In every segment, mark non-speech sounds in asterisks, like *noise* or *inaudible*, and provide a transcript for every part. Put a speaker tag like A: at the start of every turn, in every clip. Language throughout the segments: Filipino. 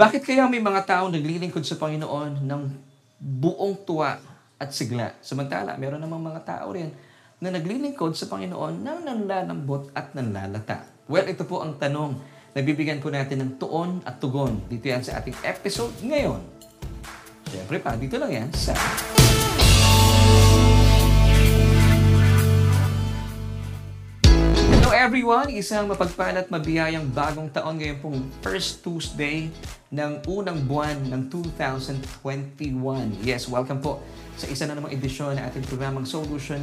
A: Bakit kaya may mga tao naglilingkod sa Panginoon ng buong tuwa at sigla? Samantala, meron namang mga tao rin na naglilingkod sa Panginoon ng nanlalambot at nanlalata. Well, ito po ang tanong. Nabibigyan po natin ng tuon at tugon. Dito yan sa ating episode ngayon. Siyempre pa, dito lang yan sa... Everyone! Isang mapagpalat mabiyayang bagong taon ngayon pong first Tuesday ng unang buwan ng 2021. Yes, welcome po sa isa na namang edisyon ng ating programang Solution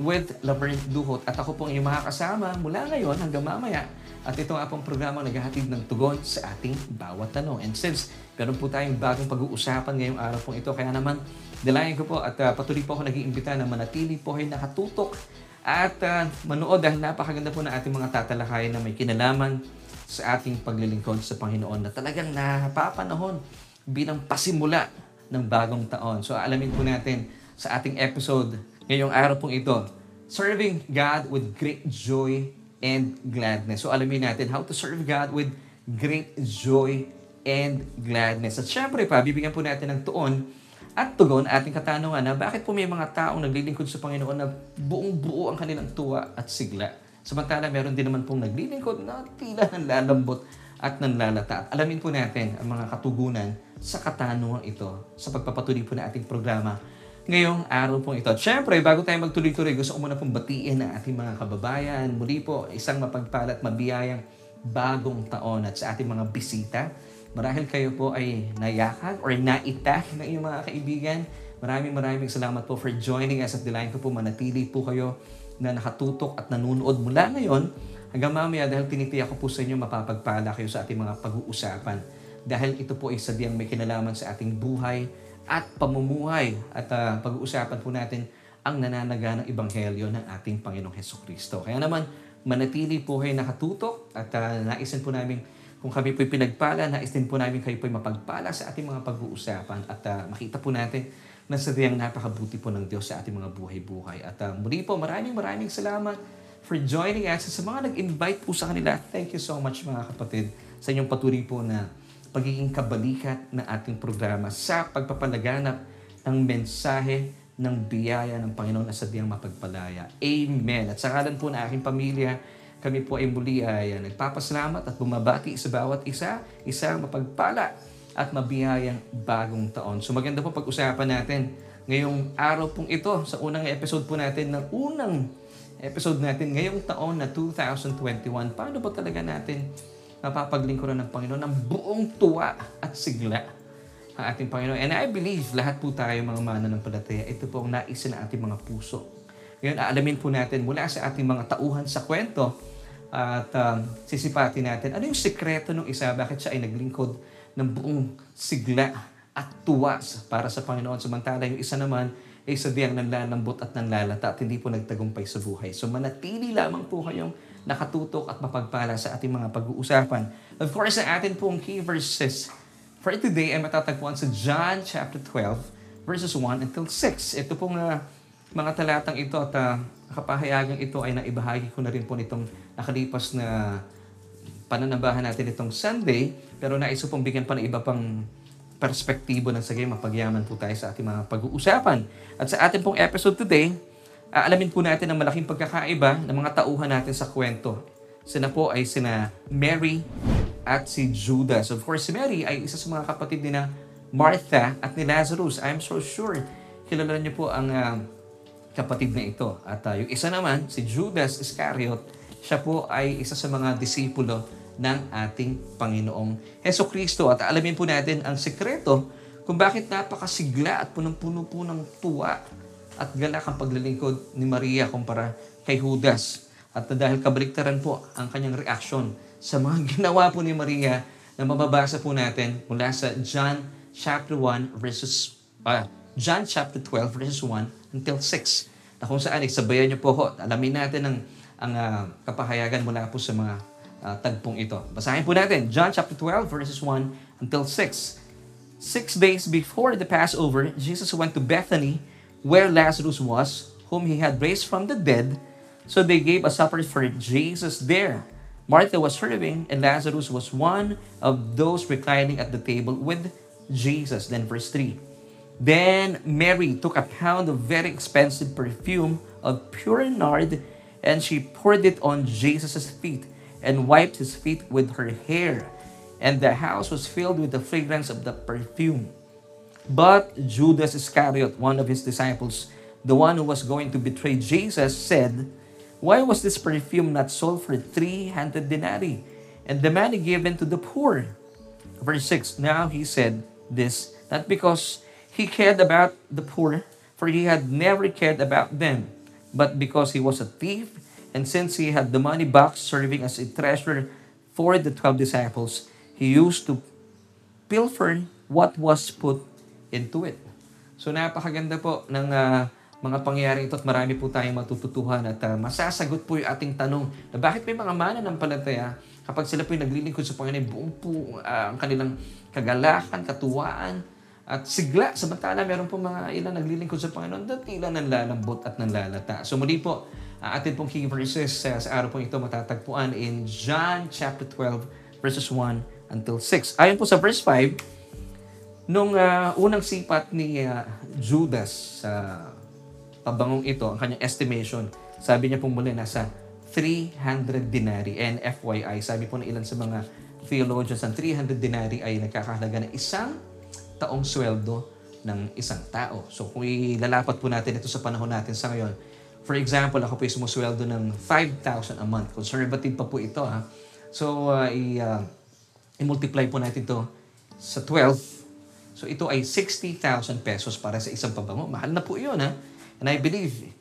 A: with Laverne Duhot. At ako pong inyong makakasama mula ngayon hanggang mamaya. At ito nga pong programang naghahatid ng tugon sa ating bawat tanong. And since meron po tayong bagong pag-uusapan ngayong araw pong ito, kaya naman dalayan ko po at uh, patuloy po ako nag-iimbita na manatili po ay nakatutok at uh, manood dahil napakaganda po ng ating mga tatalakayan na may kinalaman sa ating paglilingkod sa Panginoon na talagang napapanahon bilang pasimula ng bagong taon. So alamin po natin sa ating episode ngayong araw pong ito, Serving God with Great Joy and Gladness. So alamin natin how to serve God with great joy and gladness. At syempre pa, bibigyan po natin ng tuon at tugon ating katanungan na bakit po may mga taong naglilingkod sa Panginoon na buong buo ang kanilang tuwa at sigla. Samantala, meron din naman pong naglilingkod na tila nanlalambot at nanlalata. At alamin po natin ang mga katugunan sa katanungan ito sa pagpapatuloy po na ating programa ngayong araw pong ito. At syempre, bago tayo magtuloy-tuloy, gusto ko muna pong batiin ang ating mga kababayan. Muli po, isang mapagpalat, mabiyayang bagong taon at sa ating mga bisita Marahil kayo po ay nayakag or naitag ng iyong mga kaibigan. Maraming maraming salamat po for joining us at delight ko po manatili po kayo na nakatutok at nanunood mula ngayon hanggang mamaya dahil tinitiyak ko po sa inyo mapapagpala kayo sa ating mga pag-uusapan. Dahil ito po ay sadyang may kinalaman sa ating buhay at pamumuhay at uh, pag-uusapan po natin ang nananaga ng Ebanghelyo ng ating Panginoong Heso Kristo. Kaya naman, manatili po kayo nakatutok at uh, naisin po namin kung kami po'y pinagpala, nais din po namin kayo po'y mapagpala sa ating mga pag-uusapan at uh, makita po natin na sadyang napakabuti po ng Diyos sa ating mga buhay-buhay. At uh, muli po, maraming maraming salamat for joining us. Sa mga nag-invite po sa kanila, thank you so much mga kapatid sa inyong patuloy po na pagiging kabalikat ng ating programa sa pagpapalaganap ng mensahe ng biyaya ng Panginoon na sadyang mapagpalaya. Amen. At sa po na aking pamilya, kami po ay muli ay uh, nagpapasalamat at bumabati sa bawat isa, isang mapagpala at mabiyayang bagong taon. So maganda po pag-usapan natin ngayong araw pong ito sa unang episode po natin ng unang episode natin ngayong taon na 2021. Paano ba talaga natin mapapaglingkuran ng Panginoon ng buong tuwa at sigla ang ating Panginoon. And I believe lahat po tayo mga mana ng palataya, ito po ang nais ng ating mga puso. Ngayon, aalamin po natin mula sa ating mga tauhan sa kwento at um, sisipatin natin ano yung sekreto ng isa, bakit siya ay naglingkod ng buong sigla at tuwa para sa Panginoon. Samantala yung isa naman ay sadyang nanlalambot at nanlalata at hindi po nagtagumpay sa buhay. So manatili lamang po kayong nakatutok at mapagpala sa ating mga pag-uusapan. Of course, ang atin pong key verses for today ay matatagpuan sa John chapter 12 verses 1 until 6. Ito pong uh, mga talatang ito at uh, kapahayagang ito ay naibahagi ko na rin po nitong nakalipas na pananabahan natin itong Sunday. Pero nais pong bigyan pa ng iba pang perspektibo ng sagay mapagyaman po tayo sa ating mga pag-uusapan. At sa ating pong episode today, aalamin po natin ang malaking pagkakaiba ng mga tauhan natin sa kwento. Sina po ay sina Mary at si Judas. Of course, si Mary ay isa sa mga kapatid ni na Martha at ni Lazarus. I'm so sure kilala niyo po ang uh, kapatid na ito. At uh, yung isa naman, si Judas Iscariot, siya po ay isa sa mga disipulo ng ating Panginoong Heso Kristo. At alamin po natin ang sekreto kung bakit napakasigla at punong-puno po ng tuwa at galak ang paglilingkod ni Maria kumpara kay Judas. At dahil kabaliktaran po ang kanyang reaksyon sa mga *laughs* ginawa po ni Maria na mababasa po natin mula sa John chapter 1 verses uh, John chapter 12 verses 1 until 6 na kung saan isabayan niyo po ho. Alamin natin ang, ang uh, kapahayagan mula po sa mga uh, tagpong ito. Basahin po natin. John chapter 12 verses 1 until 6. Six days before the Passover, Jesus went to Bethany where Lazarus was, whom he had raised from the dead. So they gave a supper for Jesus there. Martha was serving, and Lazarus was one of those reclining at the table with Jesus. Then verse 3. Then Mary took a pound of very expensive perfume of pure nard, and she poured it on Jesus' feet and wiped his feet with her hair. And the house was filled with the fragrance of the perfume. But Judas Iscariot, one of his disciples, the one who was going to betray Jesus, said, Why was this perfume not sold for 300 denarii and the money given to the poor? Verse 6 Now he said this not because he cared about the poor, for he had never cared about them, but because he was a thief, and since he had the money box serving as a treasure for the twelve disciples, he used to pilfer what was put into it. So napakaganda po ng uh, mga pangyayari ito at marami po tayong matututuhan at uh, masasagot po yung ating tanong na bakit may mga mana ng palataya kapag sila po yung naglilingkod sa Panginoon, buong po uh, ang kanilang kagalakan, katuwaan, at sigla, samantala meron po mga ilan naglilingkod sa Panginoon, datila ng lalambot at ng lalata. So muli po, uh, atin pong key verses uh, sa araw po ito matatagpuan in John chapter 12 verses 1 until 6. Ayon po sa verse 5, nung uh, unang sipat ni uh, Judas sa uh, pabangong ito, ang kanyang estimation, sabi niya pong muli nasa 300 denarii. And FYI, sabi po ng ilan sa mga theologians, ang 300 denarii ay nagkakahalaga ng isang taong sweldo ng isang tao. So kung ilalapat po natin ito sa panahon natin sa ngayon, for example, ako po ay sumusweldo ng 5,000 a month. Conservative pa po ito ha. So uh, i, uh, i-multiply po natin ito sa 12. So ito ay 60,000 pesos para sa isang pabango. Mahal na po yun ha. And I believe,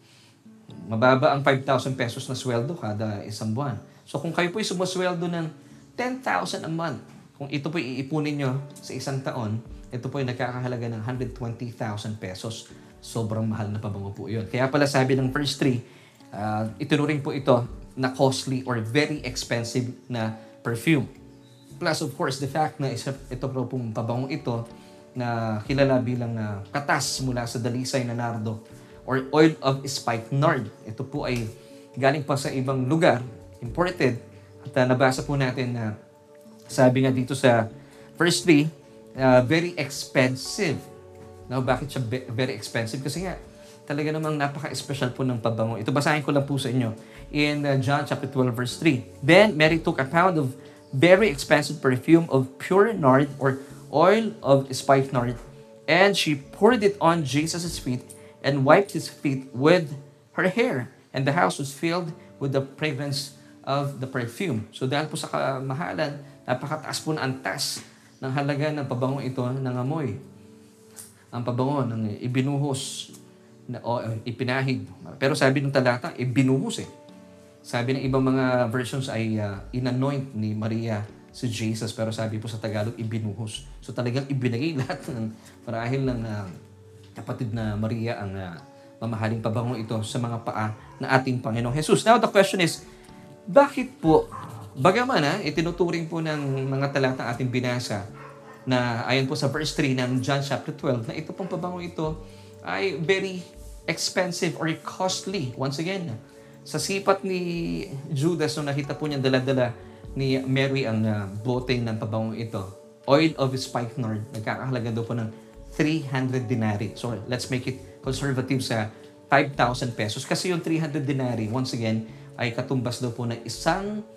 A: mababa ang 5,000 pesos na sweldo kada isang buwan. So kung kayo po ay sumusweldo ng 10,000 a month, kung ito po iipunin nyo sa isang taon, ito po ay nagkakahalaga ng 120,000 pesos. Sobrang mahal na pabango po yun. Kaya pala sabi ng first 3, uh, itinuring po ito na costly or very expensive na perfume. Plus of course, the fact na isa, ito po pong pabangong ito na kilala bilang uh, katas mula sa dalisay na nardo or oil of spikenard. Ito po ay galing pa sa ibang lugar, imported. At uh, nabasa po natin na uh, sabi nga dito sa verse 3, uh, very expensive. Now, bakit siya very expensive? Kasi nga, talaga namang napaka-special po ng pabango. Ito basahin ko lang po sa inyo in uh, John chapter 12 verse 3. Then Mary took a pound of very expensive perfume of pure nard or oil of spikenard and she poured it on Jesus' feet and wiped his feet with her hair. And the house was filled with the fragrance of the perfume. So dahil po sa kamahalan, napakataas po na antas ng halaga ng pabango ito ng amoy. Ang pabango ng ibinuhos na, o ipinahid. Pero sabi ng talata, ibinuhos eh. Sabi ng ibang mga versions ay uh, inanoint ni Maria si Jesus pero sabi po sa Tagalog ibinuhos. So talagang ibinigay *laughs* lahat ng marahil ng uh, kapatid na Maria ang uh, mamahaling pabango ito sa mga paa na ating Panginoong Jesus. Now the question is, bakit po Bagaman ha, itinuturing po ng mga talata ating binasa na ayon po sa verse 3 ng John chapter 12 na ito pong pabango ito ay very expensive or costly. Once again, sa sipat ni Judas nung nakita po niya dala-dala ni Mary ang uh, bote ng pabango ito, oil of spikenard, nagkakahalaga daw po ng 300 denarii. So let's make it conservative sa 5,000 pesos. Kasi yung 300 denarii, once again, ay katumbas daw po ng isang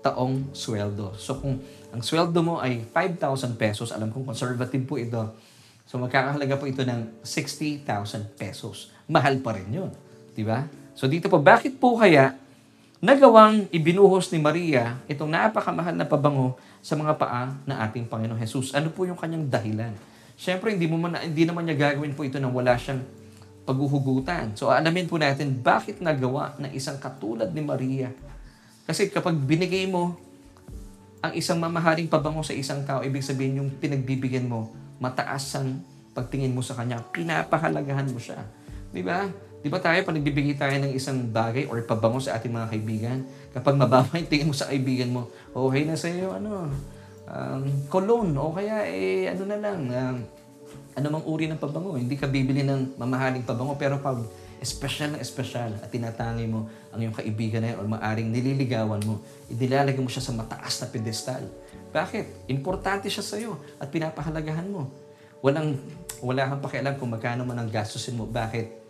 A: taong sweldo. So kung ang sweldo mo ay 5,000 pesos, alam kong conservative po ito, so magkakahalaga po ito ng 60,000 pesos. Mahal pa rin yun. Di ba? So dito po, bakit po kaya nagawang ibinuhos ni Maria itong napakamahal na pabango sa mga paa na ating Panginoong Jesus? Ano po yung kanyang dahilan? Siyempre, hindi, mo man, hindi naman niya gagawin po ito nang wala siyang paghuhugutan. So alamin po natin bakit nagawa ng isang katulad ni Maria kasi kapag binigay mo ang isang mamahaling pabango sa isang tao, ibig sabihin yung pinagbibigyan mo, mataas ang pagtingin mo sa kanya, pinapahalagahan mo siya. Di ba? Di ba tayo, pag nagbibigay tayo ng isang bagay or pabango sa ating mga kaibigan, kapag mababa yung tingin mo sa kaibigan mo, okay na sa iyo, ano, um, cologne, o kaya, eh, ano na lang, um, anumang uri ng pabango. Hindi ka bibili ng mamahaling pabango, pero pag espesyal na espesyal at tinatangi mo ang iyong kaibigan na yun o maaring nililigawan mo, inilalagay mo siya sa mataas na pedestal. Bakit? Importante siya sa iyo at pinapahalagahan mo. Walang, wala kang pakialam kung magkano man ang gastusin mo. Bakit?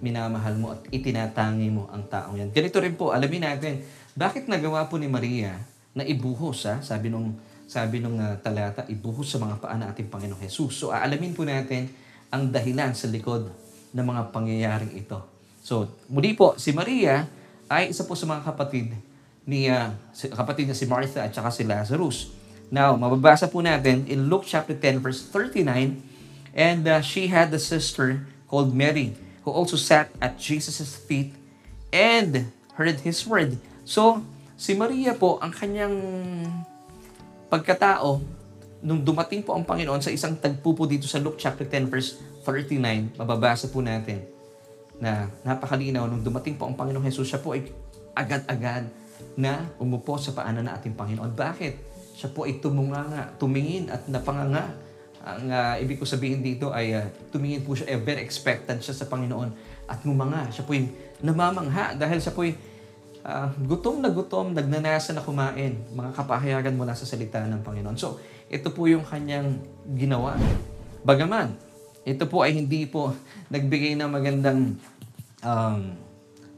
A: Minamahal mo at itinatangi mo ang taong yan. Ganito rin po, alamin natin, bakit nagawa po ni Maria na ibuhos, ha? sabi nung, sabi nung uh, talata, ibuhos sa mga paa ng ating Panginoong Jesus. So, aalamin po natin ang dahilan sa likod ng mga pangyayaring ito. So, muli po, si Maria ay isa po sa mga kapatid ni uh, kapatid niya si Martha at saka si Lazarus. Now, mababasa po natin in Luke chapter 10 verse 39, and uh, she had a sister called Mary who also sat at Jesus' feet and heard his word. So, si Maria po, ang kanyang pagkatao, nung dumating po ang Panginoon sa isang tagpo po dito sa Luke chapter 10 verse 39, mababasa po natin na napakalinaw nung dumating po ang Panginoong Jesus, siya po ay agad-agad na umupo sa paanan ng ating Panginoon. Bakit? Siya po ay tumunganga, tumingin at napanganga. Ang uh, ibig ko sabihin dito ay uh, tumingin po siya, eh, very expectant siya sa Panginoon at ngumanga. Siya po ay namamangha dahil siya po ay uh, gutom na gutom, nagnanasa na kumain, mga kapahayagan mula sa salita ng Panginoon. So, ito po yung kanyang ginawa. Bagaman, ito po ay hindi po *laughs* nagbigay ng magandang um,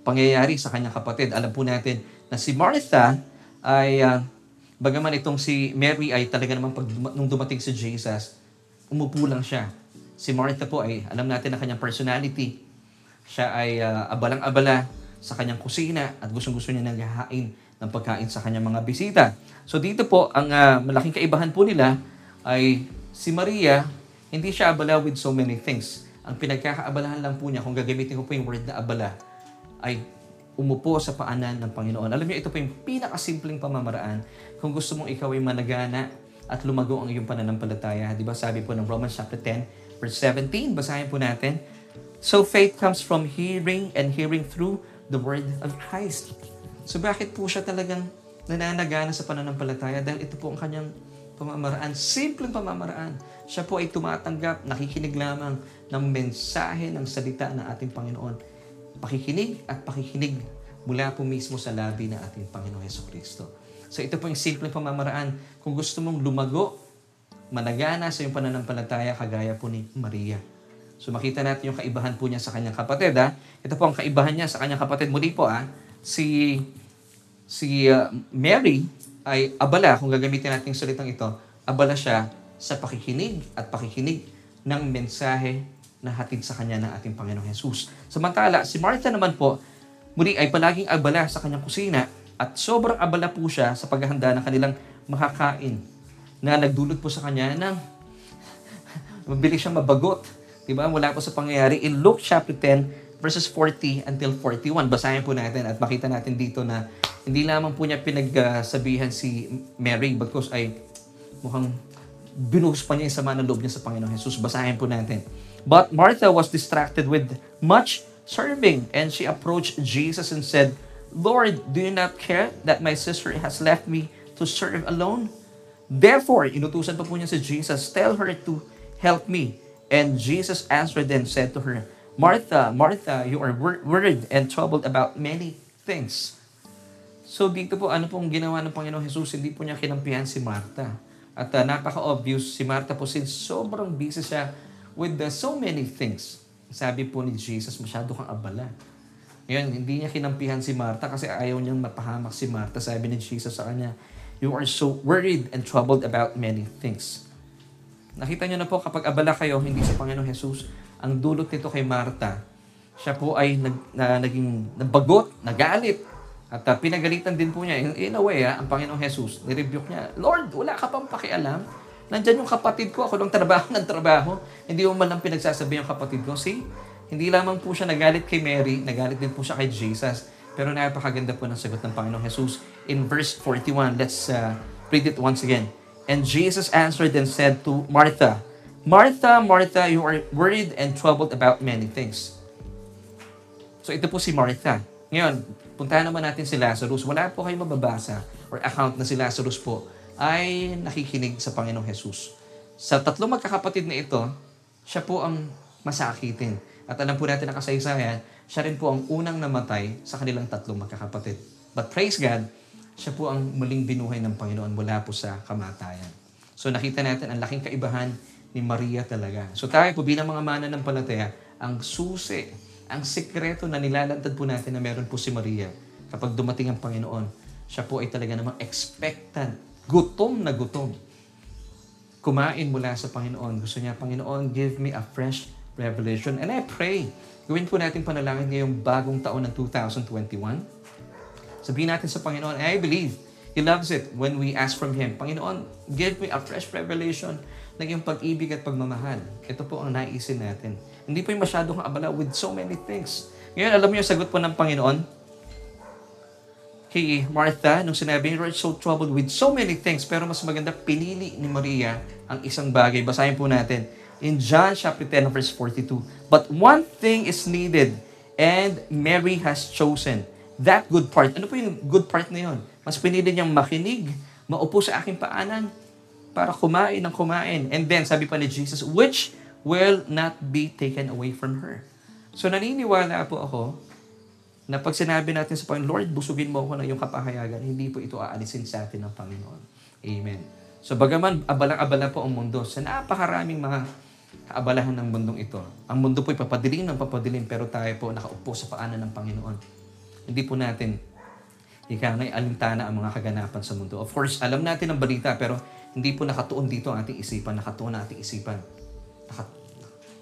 A: pangyayari sa kanyang kapatid. Alam po natin na si Martha ay, uh, bagaman itong si Mary ay talaga naman pag nung dumating si Jesus, umupo lang siya. Si Martha po ay, alam natin na kanyang personality. Siya ay uh, abalang-abala sa kanyang kusina at gustong-gusto niya naghahain ng pagkain sa kanyang mga bisita. So dito po, ang uh, malaking kaibahan po nila ay si Maria hindi siya abala with so many things. Ang pinagkakaabalahan lang po niya, kung gagamitin ko po yung word na abala, ay umupo sa paanan ng Panginoon. Alam niyo, ito po yung pinakasimpleng pamamaraan kung gusto mong ikaw ay managana at lumago ang iyong pananampalataya. Di ba sabi po ng Romans chapter 10, verse 17, basahin po natin. So faith comes from hearing and hearing through the word of Christ. So bakit po siya talagang nananagana sa pananampalataya? Dahil ito po ang kanyang pamamaraan, simpleng pamamaraan. Siya po ay tumatanggap, nakikinig lamang ng mensahe ng salita ng ating Panginoon. Pakikinig at pakikinig mula po mismo sa labi ng ating Panginoon Yeso Kristo. So ito po yung simpleng pamamaraan. Kung gusto mong lumago, managana sa iyong pananampalataya, kagaya po ni Maria. So makita natin yung kaibahan po niya sa kanyang kapatid. Ha? Ito po ang kaibahan niya sa kanyang kapatid. Muli po, ha? si, si uh, Mary, ay abala, kung gagamitin natin yung salitang ito, abala siya sa pakikinig at pakikinig ng mensahe na hatid sa kanya ng ating Panginoong Jesus. Samantala, si Martha naman po, muli ay palaging abala sa kanyang kusina at sobrang abala po siya sa paghahanda ng kanilang makakain na nagdulot po sa kanya ng *laughs* mabilis siyang mabagot. Diba? Wala po sa pangyayari in Luke chapter 10 verses 40 until 41. Basahin po natin at makita natin dito na hindi lamang po niya pinagsabihan si Mary bagkus ay mukhang binuhos pa niya yung sama ng loob niya sa Panginoon Jesus. Basahin po natin. But Martha was distracted with much serving and she approached Jesus and said, Lord, do you not care that my sister has left me to serve alone? Therefore, inutusan pa po niya si Jesus, tell her to help me. And Jesus answered and said to her, Martha, Martha, you are worried and troubled about many things. So dito po, ano pong ginawa ng Panginoong Jesus? Hindi po niya kinampihan si Martha. At uh, napaka-obvious, si Martha po since sobrang busy siya with the so many things. Sabi po ni Jesus, masyado kang abala. Ngayon, hindi niya kinampihan si Martha kasi ayaw niyang mapahamak si Martha. Sabi ni Jesus sa kanya, You are so worried and troubled about many things. Nakita niyo na po, kapag abala kayo, hindi sa Panginoong Jesus, ang dulot nito kay Martha, siya po ay nag, na, naging nabagot, nagalit, at uh, pinagalitan din po niya, in, in a way, ha, ah, ang Panginoong Jesus, nirebuke niya, Lord, wala ka pang pakialam. Nandyan yung kapatid ko, ako lang trabaho *laughs* ng trabaho. Hindi mo man lang pinagsasabi yung kapatid ko. See, hindi lamang po siya nagalit kay Mary, nagalit din po siya kay Jesus. Pero napakaganda po ng sagot ng Panginoong Jesus. In verse 41, let's uh, read it once again. And Jesus answered and said to Martha, Martha, Martha, you are worried and troubled about many things. So ito po si Martha. Ngayon, puntahan naman natin si Lazarus. Wala po kayo mababasa or account na si Lazarus po ay nakikinig sa Panginoong Jesus. Sa tatlong magkakapatid na ito, siya po ang masakitin. At alam po natin na kasaysayan, siya rin po ang unang namatay sa kanilang tatlong magkakapatid. But praise God, siya po ang muling binuhay ng Panginoon mula po sa kamatayan. So nakita natin ang laking kaibahan ni Maria talaga. So tayo po bilang mga mana ng palataya, ang susi, ang sikreto na nilalantad po natin na meron po si Maria kapag dumating ang Panginoon, siya po ay talaga namang expectant, gutom na gutom. Kumain mula sa Panginoon. Gusto niya, Panginoon, give me a fresh revelation. And I pray, gawin po natin panalangin ngayong bagong taon ng 2021. Sabihin natin sa Panginoon, I believe He loves it when we ask from Him, Panginoon, give me a fresh revelation ng iyong pag-ibig at pagmamahal. Ito po ang naisin natin. Hindi po yung masyadong abala with so many things. Ngayon, alam yung sagot po ng Panginoon? Kay Martha, nung sinabi, You're so troubled with so many things, pero mas maganda, pinili ni Maria ang isang bagay. Basahin po natin. In John chapter 10, verse 42. But one thing is needed, and Mary has chosen that good part. Ano po yung good part na yun? Mas pinili niyang makinig, maupo sa aking paanan, para kumain ng kumain. And then, sabi pa ni Jesus, which will not be taken away from her. So, naniniwala po ako na pag sinabi natin sa Panginoon, Lord, busugin mo ako ng iyong kapahayagan, hindi po ito aalisin sa atin ng Panginoon. Amen. So, bagaman abalang-abala po ang mundo sa napakaraming mga kaabalahan ng mundong ito. Ang mundo po ay papadilim ng papadilim, pero tayo po nakaupo sa paanan ng Panginoon. Hindi po natin ika ngay alintana ang mga kaganapan sa mundo. Of course, alam natin ang balita, pero hindi po nakatuon dito ang ating isipan, nakatuon ang ating isipan. Nakat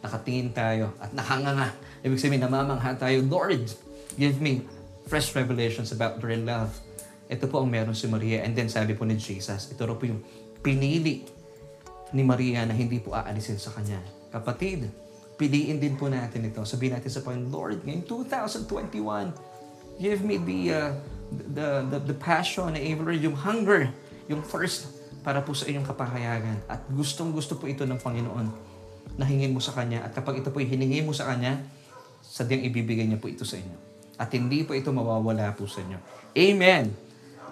A: nakatingin tayo at nakanganga. Ibig sabihin, namamangha tayo, Lord, give me fresh revelations about your love. Ito po ang meron si Maria. And then sabi po ni Jesus, ito po yung pinili ni Maria na hindi po aalisin sa kanya. Kapatid, piliin din po natin ito. Sabihin natin sa Panginoon, Lord, ngayong 2021, give me the, uh, the, the, the passion, yung hunger, yung first para po sa inyong kapahayagan. At gustong gusto po ito ng Panginoon na hingin mo sa Kanya. At kapag ito po hiningi mo sa Kanya, sadyang ibibigay niya po ito sa inyo. At hindi po ito mawawala po sa inyo. Amen.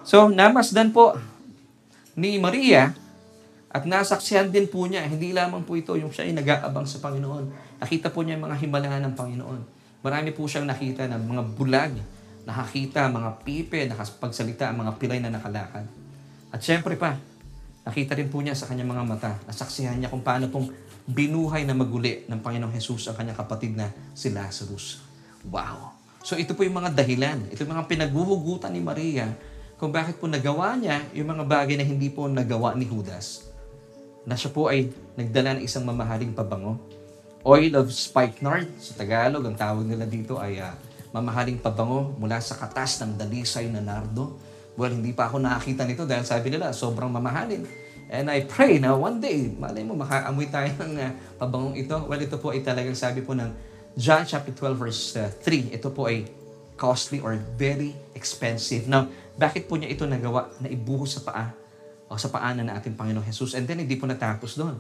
A: So, namasdan po ni Maria at nasaksihan din po niya, hindi lamang po ito yung siya ay nag-aabang sa Panginoon. Nakita po niya yung mga himalahan ng Panginoon. Marami po siyang nakita ng mga bulag, nakakita, mga pipe, nakapagsalita, mga pilay na nakalakad. At syempre pa, nakita rin po niya sa kanyang mga mata, nasaksihan niya kung paano pong binuhay na maguli ng Panginoong Jesus ang kanyang kapatid na si Lazarus. Wow! So ito po yung mga dahilan, ito yung mga pinaghuhugutan ni Maria kung bakit po nagawa niya yung mga bagay na hindi po nagawa ni Judas. Na siya po ay nagdala ng isang mamahaling pabango. Oil of spikenard, sa Tagalog, ang tawag nila dito ay uh, mamahaling pabango mula sa katas ng dalisay na nardo. Well, hindi pa ako nakakita nito dahil sabi nila, sobrang mamahalin. And I pray na one day, malay mo, makaamoy tayo *laughs* ng uh, pabangong ito. Well, ito po ay talagang sabi po ng John chapter 12 verse uh, 3. Ito po ay costly or very expensive. Now, bakit po niya ito nagawa na ibuhos sa paa o sa paanan na ating Panginoong Jesus? And then, hindi po natapos doon.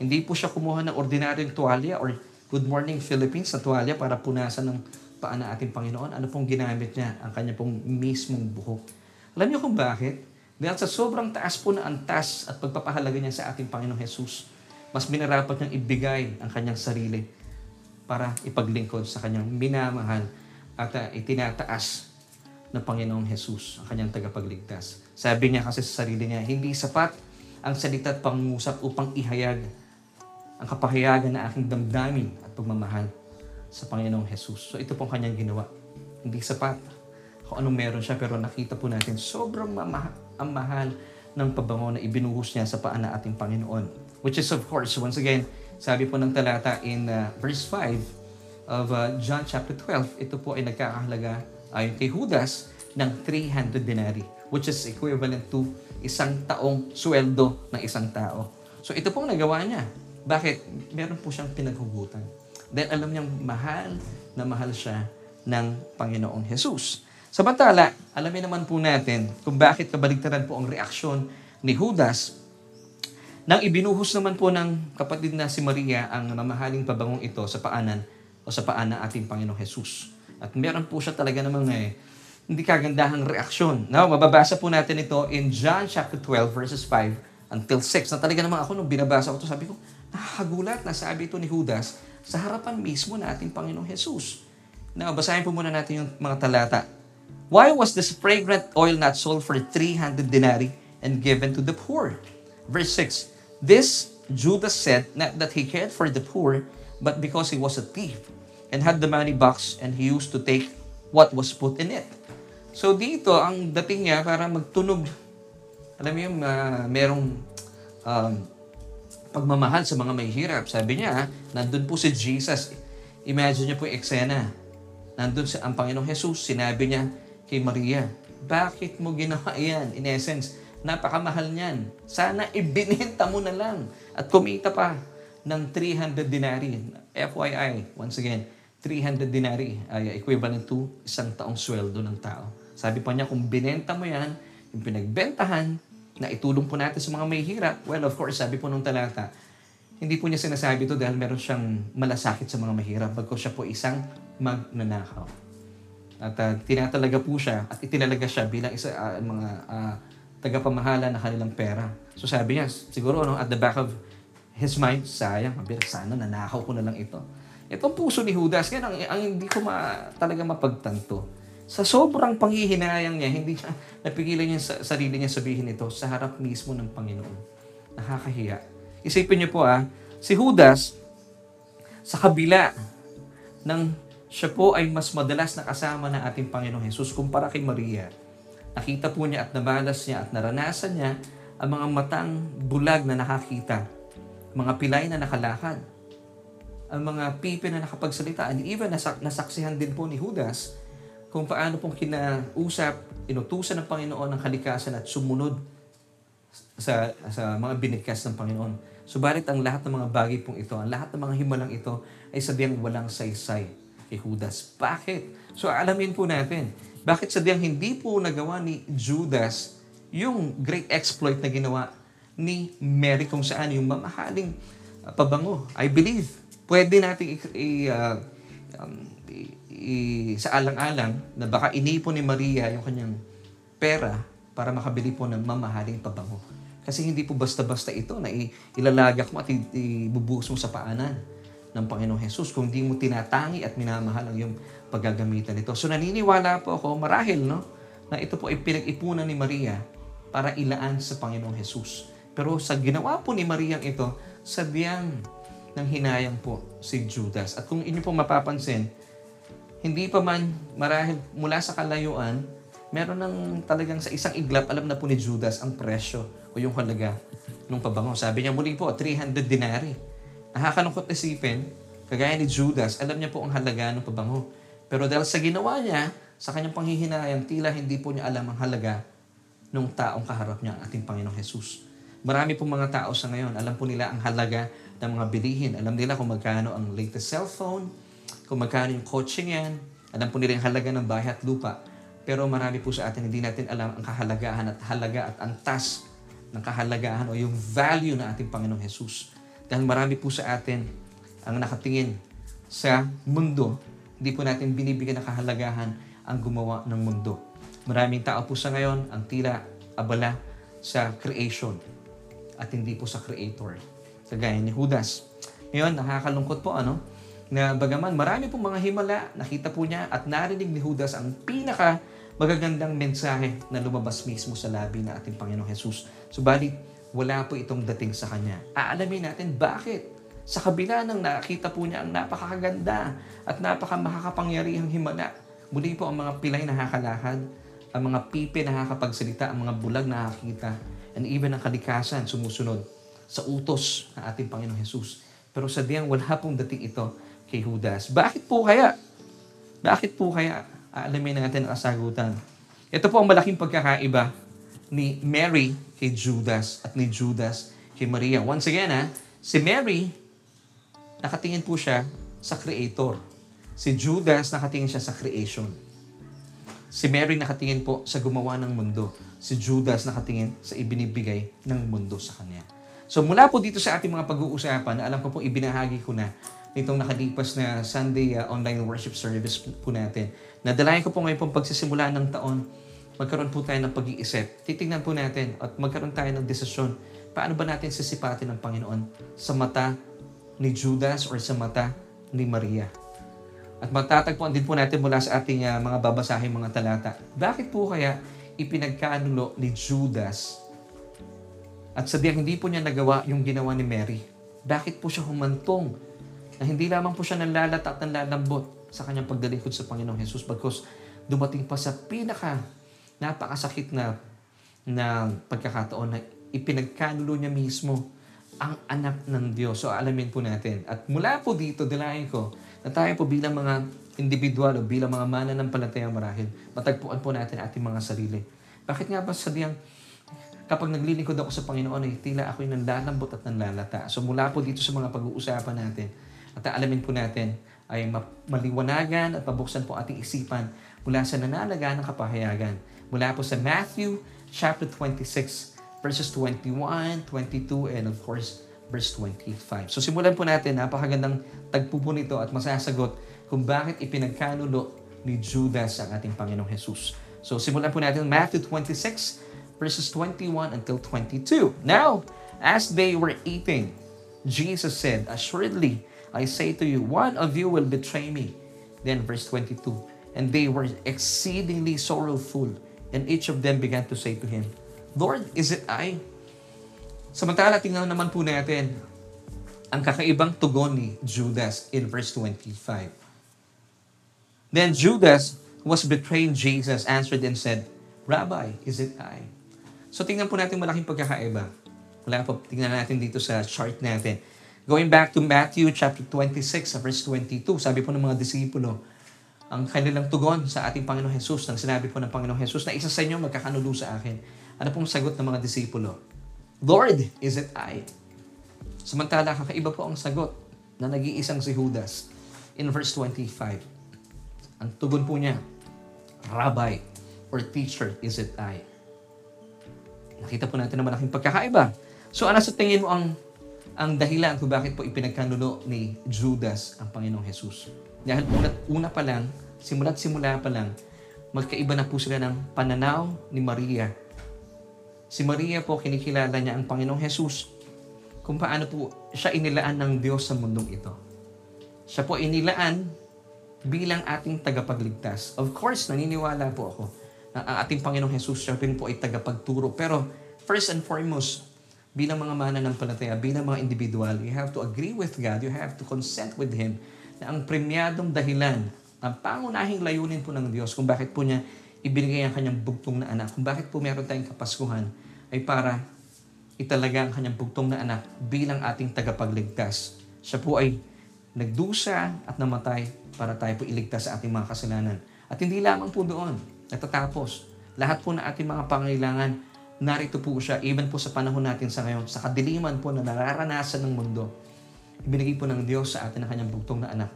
A: Hindi po siya kumuha ng ordinaryong tuwalya or Good Morning Philippines sa tuwalya para punasan ng paa na ating Panginoon. Ano pong ginamit niya? Ang kanya pong mismong buhok. Alam niyo kung bakit? Dahil sa sobrang taas po na antas at pagpapahalaga niya sa ating Panginoong Jesus, mas minarapat niyang ibigay ang kanyang sarili para ipaglingkod sa kanyang minamahal at uh, itinataas ng Panginoong Jesus, ang kanyang tagapagligtas. Sabi niya kasi sa sarili niya, hindi sapat ang salita at pangusap upang ihayag ang kapahayagan na aking damdamin at pagmamahal sa Panginoong Jesus. So ito pong kanyang ginawa. Hindi sapat kung anong meron siya, pero nakita po natin sobrang mama- ang mahal ng pabango na ibinuhos niya sa paan na ating Panginoon. Which is of course, once again, sabi po ng talata in uh, verse 5 of uh, John chapter 12, ito po ay nagkakahalaga ayon kay Judas ng 300 denari which is equivalent to isang taong sweldo ng isang tao. So ito pong nagawa niya. Bakit? Meron po siyang pinaghugutan. Dahil alam niyang mahal na mahal siya ng Panginoong Jesus. Samantala, alamin naman po natin kung bakit kabaligtaran po ang reaksyon ni Judas nang ibinuhos naman po ng kapatid na si Maria ang mamahaling pabangong ito sa paanan o sa paan ng ating Panginoong Jesus. At meron po siya talaga namang eh, hindi kagandahang reaksyon. Now, mababasa po natin ito in John chapter 12 verses 5 until 6. Na talaga naman ako nung binabasa ko to sabi ko, nakakagulat na sabi ito ni Judas sa harapan mismo na ating Panginoong Jesus. Now, basahin po muna natin yung mga talata. Why was this fragrant oil not sold for 300 denarii and given to the poor? Verse 6. This Judas said not that he cared for the poor, but because he was a thief and had the money box and he used to take what was put in it. So dito, ang dating niya para magtunog. Alam mo yung uh, merong um, pagmamahal sa mga may hirap. Sabi niya, nandun po si Jesus. Imagine niyo po yung eksena. Nandun si, ang Panginoong Jesus, sinabi niya kay Maria, bakit mo ginawa yan? In essence, napakamahal niyan. Sana *laughs* ibinenta mo na lang at kumita pa ng 300 dinari. FYI, once again, 300 dinari ay equivalent to isang taong sweldo ng tao. Sabi pa niya, kung binenta mo yan, yung pinagbentahan, na itulong po natin sa mga may hirap, well, of course, sabi po nung talata, hindi po niya sinasabi ito dahil meron siyang malasakit sa mga mahirap, bagko siya po isang magnanakaw. At uh, tinatalaga po siya at itinalaga siya bilang isa uh, mga uh, tagapamahala na kanilang pera. So sabi niya, siguro no, at the back of his mind, sayang, sana nanakaw ko na lang ito. Itong puso ni Judas, yan ang, ang hindi ko ma, talaga mapagtanto. Sa sobrang panghihinayang niya, hindi niya *laughs* napigilan niya sa sarili niya sabihin ito sa harap mismo ng Panginoon. Nakakahiya. Isipin niyo po ah, si Judas, sa kabila ng siya po ay mas madalas nakasama ng ating Panginoong Jesus kumpara kay Maria. Nakita po niya at nabalas niya at naranasan niya ang mga matang bulag na nakakita, mga pilay na nakalakad, ang mga pipi na nakapagsalita, and even nasak- nasaksihan din po ni Judas kung paano pong kinausap, inutusan ng Panginoon ng kalikasan at sumunod sa, sa mga binigkas ng Panginoon. Subalit ang lahat ng mga bagay pong ito, ang lahat ng mga himalang ito ay sadyang walang saysay kay Judas. Bakit? So alamin po natin, bakit sadyang hindi po nagawa ni Judas yung great exploit na ginawa ni Mary kung saan yung mamahaling uh, pabango. I believe, pwede natin i- i- uh, um, i- sa alang-alang na baka inipon ni Maria yung kanyang pera para makabili po ng mamahaling pabango. Kasi hindi po basta-basta ito na ilalagak mo at ibubuhos mo sa paanan ng Panginoong Jesus kung hindi mo tinatangi at minamahal ang iyong paggagamitan nito. So naniniwala po ako, marahil, no, na ito po ay pinag-ipunan ni Maria para ilaan sa Panginoong Jesus. Pero sa ginawa po ni Maria ito, sadyang ng hinayang po si Judas. At kung inyo po mapapansin, hindi pa man marahil mula sa kalayuan, meron ng talagang sa isang iglap, alam na po ni Judas ang presyo o yung halaga ng pabango. Sabi niya muli po, 300 dinari. Nakakalungkot isipin, kagaya ni Judas, alam niya po ang halaga ng pabango. Pero dahil sa ginawa niya, sa kanyang panghihinayang, tila hindi po niya alam ang halaga ng taong kaharap niya, ang ating Panginoong Jesus. Marami pong mga tao sa ngayon, alam po nila ang halaga ng mga bilihin. Alam nila kung magkano ang latest cellphone, kung magkano yung coaching yan, alam po nila yung halaga ng bahay at lupa. Pero marami po sa atin, hindi natin alam ang kahalagahan at halaga at antas ng kahalagahan o yung value ng ating Panginoong Jesus. Dahil marami po sa atin ang nakatingin sa mundo, hindi po natin binibigyan ng kahalagahan ang gumawa ng mundo. Maraming tao po sa ngayon ang tila abala sa creation at hindi po sa creator. Kagaya ni Judas. Ngayon, nakakalungkot po ano, na bagaman marami pong mga himala, nakita po niya at narinig ni Judas ang pinaka magagandang mensahe na lumabas mismo sa labi ng ating Panginoong Jesus. Subalit, wala po itong dating sa Kanya. Aalamin natin bakit. Sa kabila ng nakita po niya ang napakaganda at napakamakakapangyarihang himala. Muli po ang mga pilay nakakalakad, ang mga pipi nakakapagsalita, ang mga bulag nakakita, and even ang kalikasan sumusunod sa utos ng ating Panginoong Jesus. Pero sadyang wala pong dating ito kay Judas. Bakit po kaya? Bakit po kaya? Alamin natin ang kasagutan. Ito po ang malaking pagkakaiba ni Mary kay Judas at ni Judas kay Maria. Once again, ha, si Mary, nakatingin po siya sa Creator. Si Judas, nakatingin siya sa creation. Si Mary nakatingin po sa gumawa ng mundo. Si Judas nakatingin sa ibinibigay ng mundo sa kanya. So mula po dito sa ating mga pag-uusapan, alam ko po ibinahagi ko na nitong nakalipas na Sunday uh, online worship service po natin. Nadalayan ko po ngayon pong pagsisimula ng taon, magkaroon po tayo ng pag-iisip. Titingnan po natin at magkaroon tayo ng desisyon paano ba natin sisipatin ng Panginoon sa mata ni Judas or sa mata ni Maria? At matatagpuan din po natin mula sa ating uh, mga babasahin mga talata. Bakit po kaya ipinagkanulo ni Judas at sadyang hindi po niya nagawa yung ginawa ni Mary? Bakit po siya humantong na hindi lamang po siya nanlalata at nanlalambot sa kanyang pagdalingkod sa Panginoong Jesus bagkus dumating pa sa pinaka napakasakit na na pagkakataon na ipinagkanulo niya mismo ang anak ng Diyos. So alamin po natin. At mula po dito, dalayan ko na tayo po bilang mga individual o bilang mga mananampalataya marahil, matagpuan po natin ating mga sarili. Bakit nga ba sadyang kapag naglilingkod ako sa Panginoon, eh, tila ako'y nanlalambot at nanlalata. So mula po dito sa mga pag-uusapan natin, at alamin po natin ay maliwanagan at mabuksan po ating isipan mula sa nanalaga ng kapahayagan. Mula po sa Matthew chapter 26 verses 21, 22, and of course, verse 25. So simulan po natin, napakagandang tagpo po nito at masasagot kung bakit ipinagkanulo ni Judas ang ating Panginoong Jesus. So simulan po natin Matthew 26 verses 21 until 22. Now, as they were eating, Jesus said, Assuredly, I say to you, one of you will betray me. Then verse 22, And they were exceedingly sorrowful, and each of them began to say to him, Lord, is it I? Samantala, tingnan naman po natin ang kakaibang tugon ni Judas in verse 25. Then Judas, who was betraying Jesus, answered and said, Rabbi, is it I? So tingnan po natin malaking pagkakaiba. Wala po, tingnan natin dito sa chart natin. Going back to Matthew chapter 26, verse 22, sabi po ng mga disipulo, ang kanilang tugon sa ating Panginoong Jesus, nang sinabi po ng Panginoong Jesus na isa sa inyo magkakanulo sa akin. Ano pong sagot ng mga disipulo? Lord, is it I? Samantala, kakaiba po ang sagot na nag-iisang si Judas in verse 25. Ang tugon po niya, Rabbi or teacher, is it I? Nakita po natin na malaking pagkakaiba. So ano sa tingin mo ang ang dahilan kung bakit po ipinagkanulo ni Judas ang Panginoong Jesus? Dahil una, una pa lang, simula't simula pa lang, magkaiba na po sila ng pananaw ni Maria Si Maria po, kinikilala niya ang Panginoong Jesus kung paano po siya inilaan ng Diyos sa mundong ito. Siya po inilaan bilang ating tagapagligtas. Of course, naniniwala po ako na ang ating Panginoong Jesus siya rin po ay tagapagturo. Pero first and foremost, bilang mga mananampalataya, bilang mga individual, you have to agree with God, you have to consent with Him na ang premyadong dahilan, ang pangunahing layunin po ng Diyos kung bakit po niya ibinigay ang kanyang bugtong na anak, kung bakit po meron tayong kapaskuhan, ay para italaga ang kanyang bugtong na anak bilang ating tagapagligtas. Siya po ay nagdusa at namatay para tayo po iligtas sa ating mga kasalanan. At hindi lamang po doon, natatapos. Lahat po na ating mga pangailangan, narito po siya, even po sa panahon natin sa ngayon, sa kadiliman po na nararanasan ng mundo, ibinigay po ng Diyos sa atin ang kanyang bugtong na anak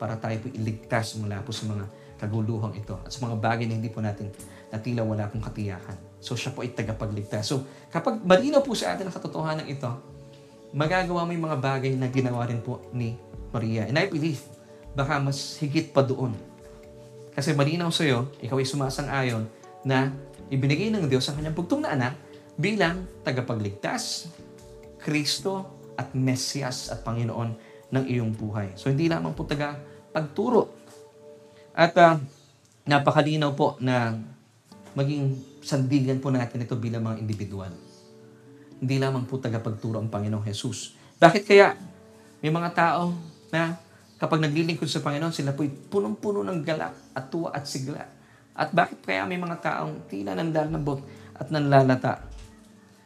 A: para tayo po iligtas mula po sa mga kaguluhang ito at sa mga bagay na hindi po natin na tila wala pong katiyakan. So siya po ay tagapagligtas. So kapag malinaw po sa atin ang katotohanan ito, magagawa mo yung mga bagay na ginawa rin po ni Maria. And I believe, baka mas higit pa doon. Kasi malinaw sa iyo, ikaw ay sumasang-ayon na ibinigay ng Diyos ang kanyang bugtong na anak bilang tagapagligtas, Kristo at Mesyas at Panginoon ng iyong buhay. So hindi lamang po taga pagturo. At uh, napakalinaw po na maging sandigan po natin ito bilang mga individual. Hindi lamang po tagapagturo ang Panginoong Jesus. Bakit kaya may mga tao na kapag naglilingkod sa Panginoon, sila po'y punong-puno ng galak at tuwa at sigla. At bakit kaya may mga taong tila nanlalambot at nanlalata?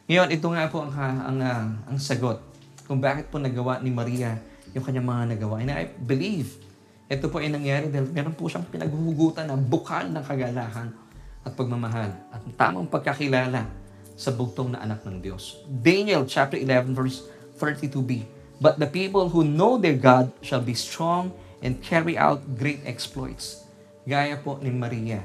A: Ngayon, ito nga po ang, ang, ang, ang sagot kung bakit po nagawa ni Maria yung kanyang mga nagawa. And I believe ito po ay nangyari dahil meron po siyang pinaghuhugutan na bukal ng kagalahan at pagmamahal at tamang pagkakilala sa bugtong na anak ng Diyos. Daniel chapter 11 verse 32b. But the people who know their God shall be strong and carry out great exploits. Gaya po ni Maria.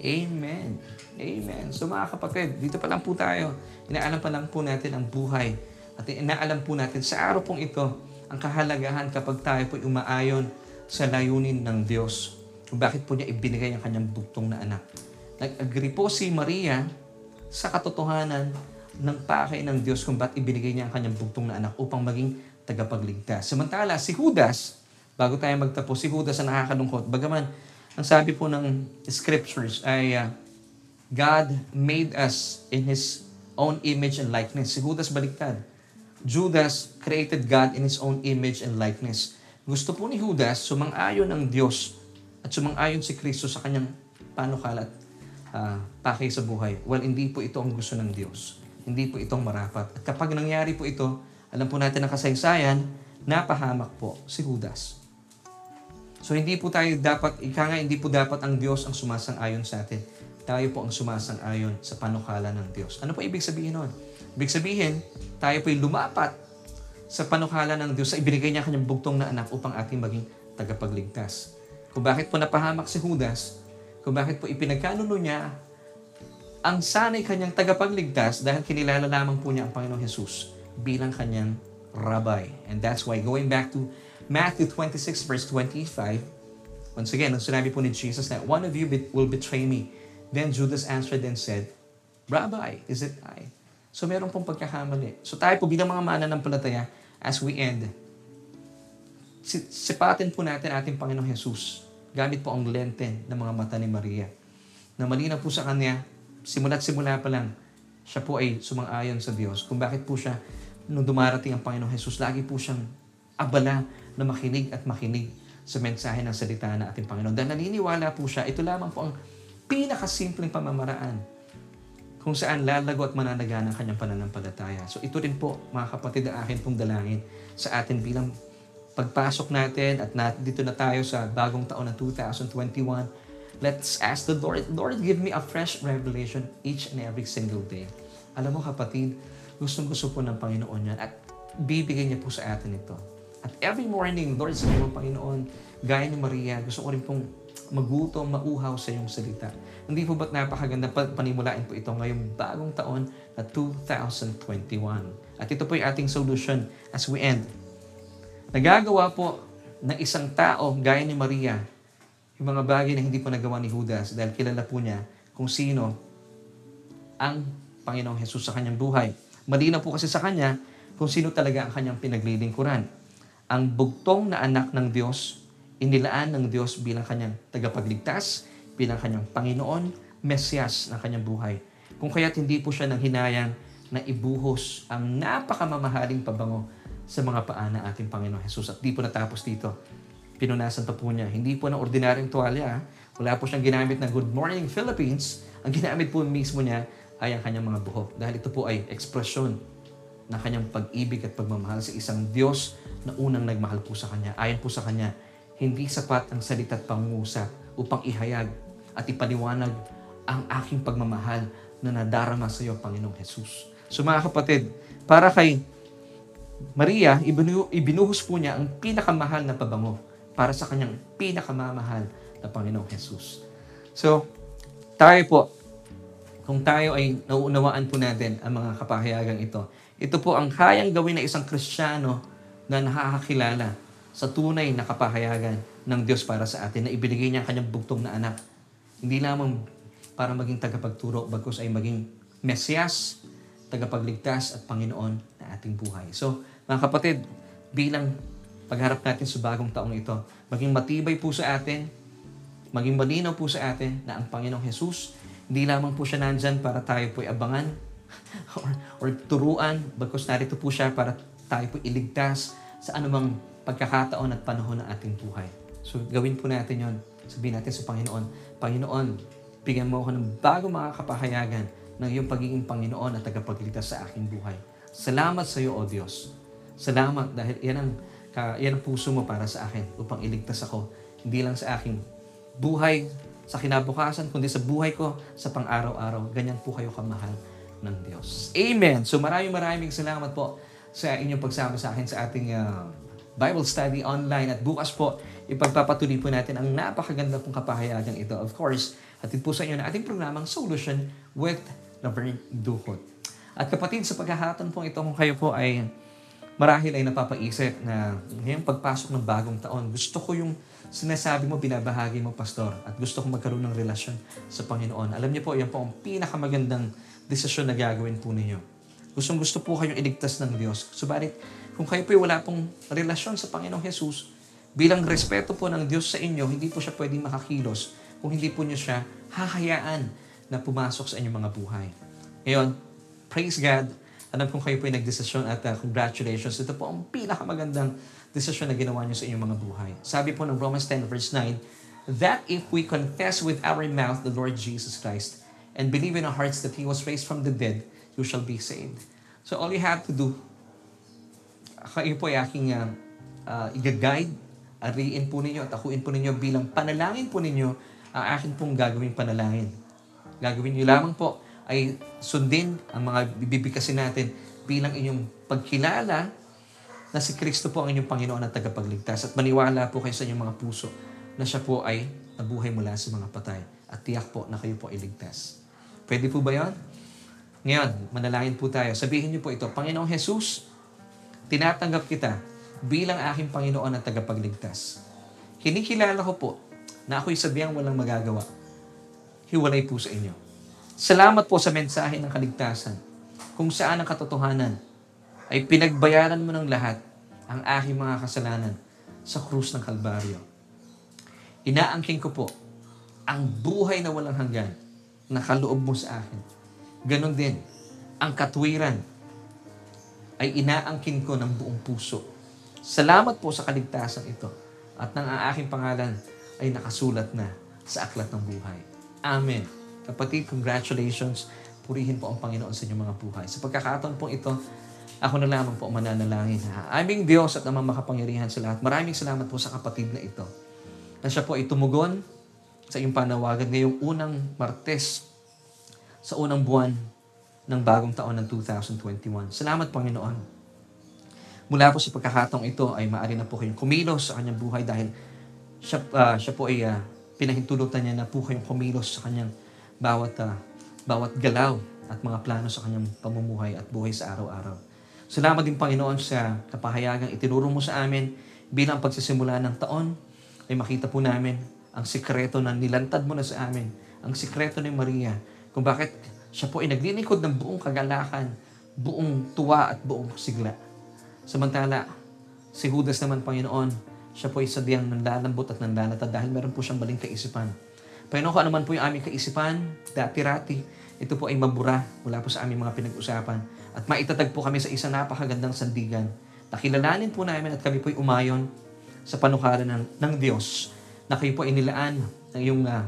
A: Amen. Amen. So mga kapatid, dito pa lang po tayo. Inaalam pa lang po natin ang buhay. At inaalam po natin sa araw pong ito, ang kahalagahan kapag tayo po umaayon sa layunin ng Diyos. Bakit po niya ibinigay ang kanyang bugtong na anak. Nag-agree po si Maria sa katotohanan ng pakay ng Diyos kung ba't ibinigay niya ang kanyang bugtong na anak upang maging tagapagligtas. Samantala, si Judas, bago tayo magtapos, si Judas ang nakakalungkot. Bagaman, ang sabi po ng scriptures ay uh, God made us in His own image and likeness. Si Judas baliktad. Judas created God in His own image and likeness. Gusto po ni Judas sumang-ayon ang Diyos at sumang-ayon si Kristo sa kanyang panukala at uh, pakay sa buhay. Well, hindi po ito ang gusto ng Diyos. Hindi po itong marapat. At kapag nangyari po ito, alam po natin ang kasaysayan, napahamak po si Judas. So hindi po tayo dapat, ika nga hindi po dapat ang Diyos ang sumasang-ayon sa atin. Tayo po ang sumasang-ayon sa panukala ng Diyos. Ano po ibig sabihin nun? Ibig sabihin, tayo po'y lumapat sa panukala ng Diyos sa ibinigay niya kanyang bugtong na anak upang ating maging tagapagligtas. Kung bakit po napahamak si Judas, kung bakit po ipinagkanuno niya ang sanay kanyang tagapagligtas dahil kinilala lamang po niya ang Panginoong Jesus bilang kanyang rabbi. And that's why going back to Matthew 26 verse 25, once again, ang sinabi po ni Jesus na one of you will betray me. Then Judas answered and said, Rabbi, is it I? So meron pong pagkakamali. So tayo po bilang mga mananampalataya, as we end, sipatin po natin ating Panginoong Jesus. Gamit po ang lente ng mga mata ni Maria. Na malinaw po sa Kanya, simula't simula pa lang, siya po ay sumang-ayon sa Diyos. Kung bakit po siya, nung dumarating ang Panginoong Jesus, lagi po siyang abala na makinig at makinig sa mensahe ng salita ng ating Panginoon. Dahil naniniwala po siya, ito lamang po ang pinakasimpleng pamamaraan kung saan lalago at mananaga ng kanyang pananampalataya. So ito rin po, mga kapatid, ang akin pong dalangin sa atin bilang pagpasok natin at nat, dito na tayo sa bagong taon ng 2021. Let's ask the Lord, Lord, give me a fresh revelation each and every single day. Alam mo kapatid, gustong gusto po ng Panginoon yan at bibigay niya po sa atin ito. At every morning, Lord, sa iyo, Panginoon, gaya ni Maria, gusto ko rin pong magutom, mauhaw sa iyong salita. Hindi po ba't napakaganda panimulain po ito ngayong bagong taon na 2021. At ito po yung ating solution as we end. Nagagawa po ng isang tao gaya ni Maria yung mga bagay na hindi po nagawa ni Judas dahil kilala po niya kung sino ang Panginoong Jesus sa kanyang buhay. Malinaw po kasi sa kanya kung sino talaga ang kanyang pinaglilingkuran ang bugtong na anak ng Diyos, inilaan ng Diyos bilang kanyang tagapagligtas, bilang kanyang Panginoon, Mesyas ng kanyang buhay. Kung kaya't hindi po siya nang hinayang na ibuhos ang napakamamahaling pabango sa mga paa ng ating Panginoon Jesus. At di po natapos dito. Pinunasan pa po niya. Hindi po ng ordinaryong tuwalya. Wala po siyang ginamit ng Good Morning Philippines. Ang ginamit po mismo niya ay ang kanyang mga buhok. Dahil ito po ay ekspresyon ng kanyang pag-ibig at pagmamahal sa isang Diyos na unang nagmahal po sa Kanya. Ayon po sa Kanya, hindi sapat ang salita at pangungusap upang ihayag at ipaliwanag ang aking pagmamahal na nadarama sa iyo, Panginoong Jesus. So mga kapatid, para kay Maria, ibinuhos po niya ang pinakamahal na pabango para sa kanyang pinakamamahal na Panginoong Jesus. So, tayo po, kung tayo ay nauunawaan po natin ang mga kapahayagang ito, ito po ang kayang gawin ng isang Kristiyano na nakakakilala sa tunay na kapahayagan ng Diyos para sa atin na ibinigay niya ang kanyang bugtong na anak. Hindi lamang para maging tagapagturo, bagkus ay maging Mesiyas, tagapagligtas at Panginoon na ating buhay. So, mga kapatid, bilang pagharap natin sa bagong taong ito, maging matibay po sa atin, maging malinaw po sa atin na ang Panginoong Jesus, hindi lamang po siya nandyan para tayo po'y abangan, *laughs* or, or turuan, bagkus narito po siya para tayo po iligtas sa anumang pagkakataon at panahon ng ating buhay. So gawin po natin yon. Sabihin natin sa Panginoon, Panginoon, bigyan mo ako ng bagong mga kapahayagan ng iyong pagiging Panginoon at tagapagligtas sa aking buhay. Salamat sa iyo, O Diyos. Salamat dahil yan ang, ka, yan ang puso mo para sa akin upang iligtas ako. Hindi lang sa aking buhay, sa kinabukasan, kundi sa buhay ko, sa pang-araw-araw. Ganyan po kayo kamahal ng Diyos. Amen. So maraming maraming salamat po sa inyong pagsama sa akin sa ating uh, Bible study online. At bukas po, ipagpapatuloy po natin ang napakaganda pong kapahayagan ito. Of course, hatid po sa inyo na ating programang Solution with Laverne Duhot. At kapatid, sa paghahaton po ito, kung kayo po ay marahil ay napapaisip na ngayong pagpasok ng bagong taon, gusto ko yung sinasabi mo, binabahagi mo, Pastor, at gusto ko magkaroon ng relasyon sa Panginoon. Alam niyo po, yan po ang pinakamagandang desisyon na gagawin po ninyo. Gustong gusto po kayong iligtas ng Diyos. Subalit, kung kayo po wala pong relasyon sa Panginoong Jesus, bilang respeto po ng Diyos sa inyo, hindi po siya pwedeng makakilos kung hindi po niyo siya hahayaan na pumasok sa inyong mga buhay. Ngayon, praise God. Alam kong kayo po ay nagdesisyon at uh, congratulations. Ito po ang pinakamagandang desisyon na ginawa niyo sa inyong mga buhay. Sabi po ng Romans 10 verse 9, that if we confess with our mouth the Lord Jesus Christ and believe in our hearts that He was raised from the dead, you shall be saved. So all you have to do, kayo po ay aking uh, uh, i-guide, ariin po ninyo at akuin po ninyo bilang panalangin po ninyo ang akin pong gagawing panalangin. Gagawin niyo lamang po ay sundin ang mga bibigkasin natin bilang inyong pagkilala na si Kristo po ang inyong Panginoon at tagapagligtas at maniwala po kayo sa inyong mga puso na siya po ay nabuhay mula sa mga patay at tiyak po na kayo po ay ligtas. Pwede po ba yon? Ngayon, manalangin po tayo. Sabihin niyo po ito, Panginoong Jesus, tinatanggap kita bilang aking Panginoon at tagapagligtas. Kinikilala ko po na ako'y sabiang walang magagawa. Hiwalay po sa inyo. Salamat po sa mensahe ng kaligtasan kung saan ang katotohanan ay pinagbayaran mo ng lahat ang aking mga kasalanan sa krus ng Kalbaryo. Inaangking ko po ang buhay na walang hanggan na kaloob mo sa akin. Ganon din, ang katwiran ay inaangkin ko ng buong puso. Salamat po sa kaligtasan ito at nang ang aking pangalan ay nakasulat na sa aklat ng buhay. Amen. Kapatid, congratulations. Purihin po ang Panginoon sa inyong mga buhay. Sa pagkakataon po ito, ako na lamang po mananalangin. Aming Diyos at namang makapangyarihan sa lahat. Maraming salamat po sa kapatid na ito. Na siya po ay tumugon sa iyong panawagan ngayong unang Martes sa unang buwan ng bagong taon ng 2021. Salamat Panginoon. Mula po sa pagkakataong ito ay maaari na po kayong kumilos sa kanyang buhay dahil siya, uh, siya po ay uh, pinahintulutan niya na po kayong kumilos sa kanyang bawat uh, bawat galaw at mga plano sa kanyang pamumuhay at buhay sa araw-araw. Salamat din Panginoon sa kapahayagang itinuro mo sa amin bilang pagsisimula ng taon ay makita po namin ang sikreto na nilantad mo na sa amin, ang sikreto ni Maria, kung bakit siya po ay naglilingkod ng buong kagalakan, buong tuwa at buong sigla. Samantala, si Judas naman, Panginoon, siya po ay sadyang nanlalambot at nanlalata dahil meron po siyang baling kaisipan. Panginoon, kung ano man po yung aming kaisipan, dati-rati, ito po ay mabura mula po sa aming mga pinag-usapan at maitatag po kami sa isang napakagandang sandigan. Nakilalanin po namin at kami po'y umayon sa panukaran ng, ng Diyos na kayo po inilaan ng iyong uh,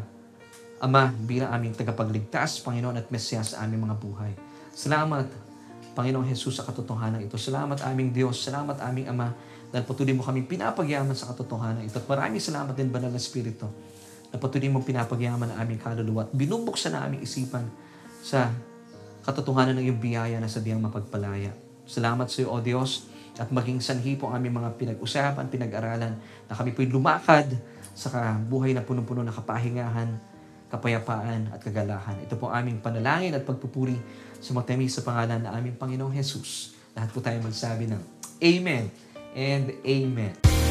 A: Ama bilang aming tagapagligtas, Panginoon at Mesiyas sa aming mga buhay. Salamat, Panginoong Jesus, sa katotohanan ito. Salamat aming Diyos, salamat aming Ama, dahil patuloy mo kaming pinapagyaman sa katotohanan ito. At maraming salamat din, Banal na Espiritu, na patuloy mo pinapagyaman ang aming kaluluwa at binubuksan na aming isipan sa katotohanan ng iyong biyaya na sabiang mapagpalaya. Salamat sa iyo, O Diyos, at maging sanhi po ang aming mga pinag-usapan, pinag-aralan, na kami po'y lumakad sa buhay na punong-puno na kapahingahan, kapayapaan at kagalahan. Ito po aming panalangin at pagpupuri sa matamis sa pangalan na aming Panginoong Jesus. Lahat po tayo magsabi ng Amen and Amen.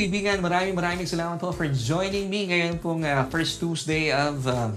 A: Kaibigan, maraming maraming salamat po for joining me ngayon pong uh, first Tuesday of, uh,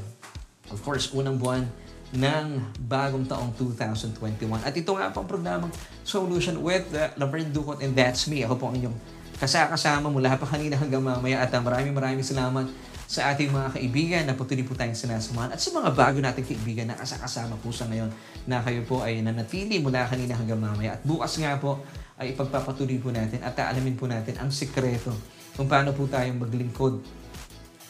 A: of course, unang buwan ng bagong taong 2021. At ito nga po ang programang Solution with uh, Laverne Ducot and That's Me. Ako po ang inyong kasakasama mula pa kanina hanggang mamaya at uh, maraming maraming salamat sa ating mga kaibigan na patuloy po tayong sinasamahan at sa mga bago nating kaibigan na kasakasama po sa ngayon na kayo po ay nanatili mula kanina hanggang mamaya. At bukas nga po ay ipagpapatuloy po natin at aalamin po natin ang sikreto kung paano po tayong maglingkod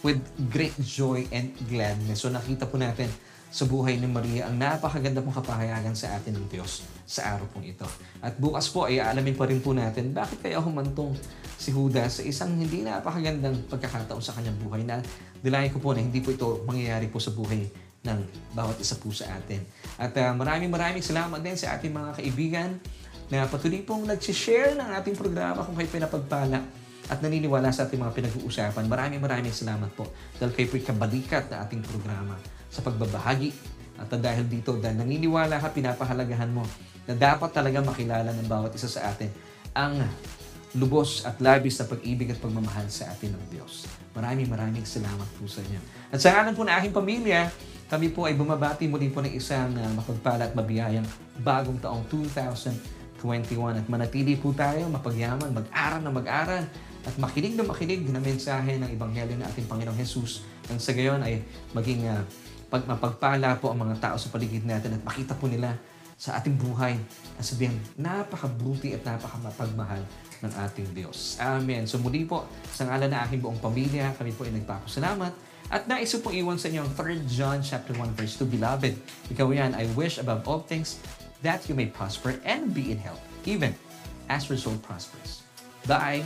A: with great joy and gladness. So nakita po natin sa buhay ni Maria ang napakaganda pong kapahayagan sa atin ng Diyos sa araw pong ito. At bukas po ay aalamin pa rin po natin bakit kaya humantong si Judas sa isang hindi napakagandang pagkakataon sa kanyang buhay na dilayan ko po na hindi po ito mangyayari po sa buhay ng bawat isa po sa atin. At uh, maraming maraming salamat din sa ating mga kaibigan na patuloy pong nag-share ng ating programa kung kayo pinapagpala at naniniwala sa ating mga pinag-uusapan. Maraming maraming salamat po dahil kayo po'y kabalikat na ating programa sa pagbabahagi. At dahil dito, dahil naniniwala ka, pinapahalagahan mo na dapat talaga makilala ng bawat isa sa atin ang lubos at labis na pag-ibig at pagmamahal sa atin ng Diyos. Maraming maraming salamat po sa inyo. At sa ngalan po ng aking pamilya, kami po ay bumabati muli po ng isang uh, mapagpala at mabiyayang bagong taong 2021 at manatili po tayo mapagyaman, mag-aral na mag-aral. At makinig na makinig na mensahe ng Ebanghelyo ng ating Panginoong Jesus nang sa gayon ay maging uh, pag mapagpala po ang mga tao sa paligid natin at makita po nila sa ating buhay na sabihin, napakabuti at napakamapagmahal ng ating Diyos. Amen. So muli po, sa ngalan na aking buong pamilya, kami po ay nagpapasalamat. At nais ko pong iwan sa inyo ang 3 John chapter 1 verse 2, Beloved, ikaw yan, I wish above all things that you may prosper and be in health, even as your soul prospers. Bye!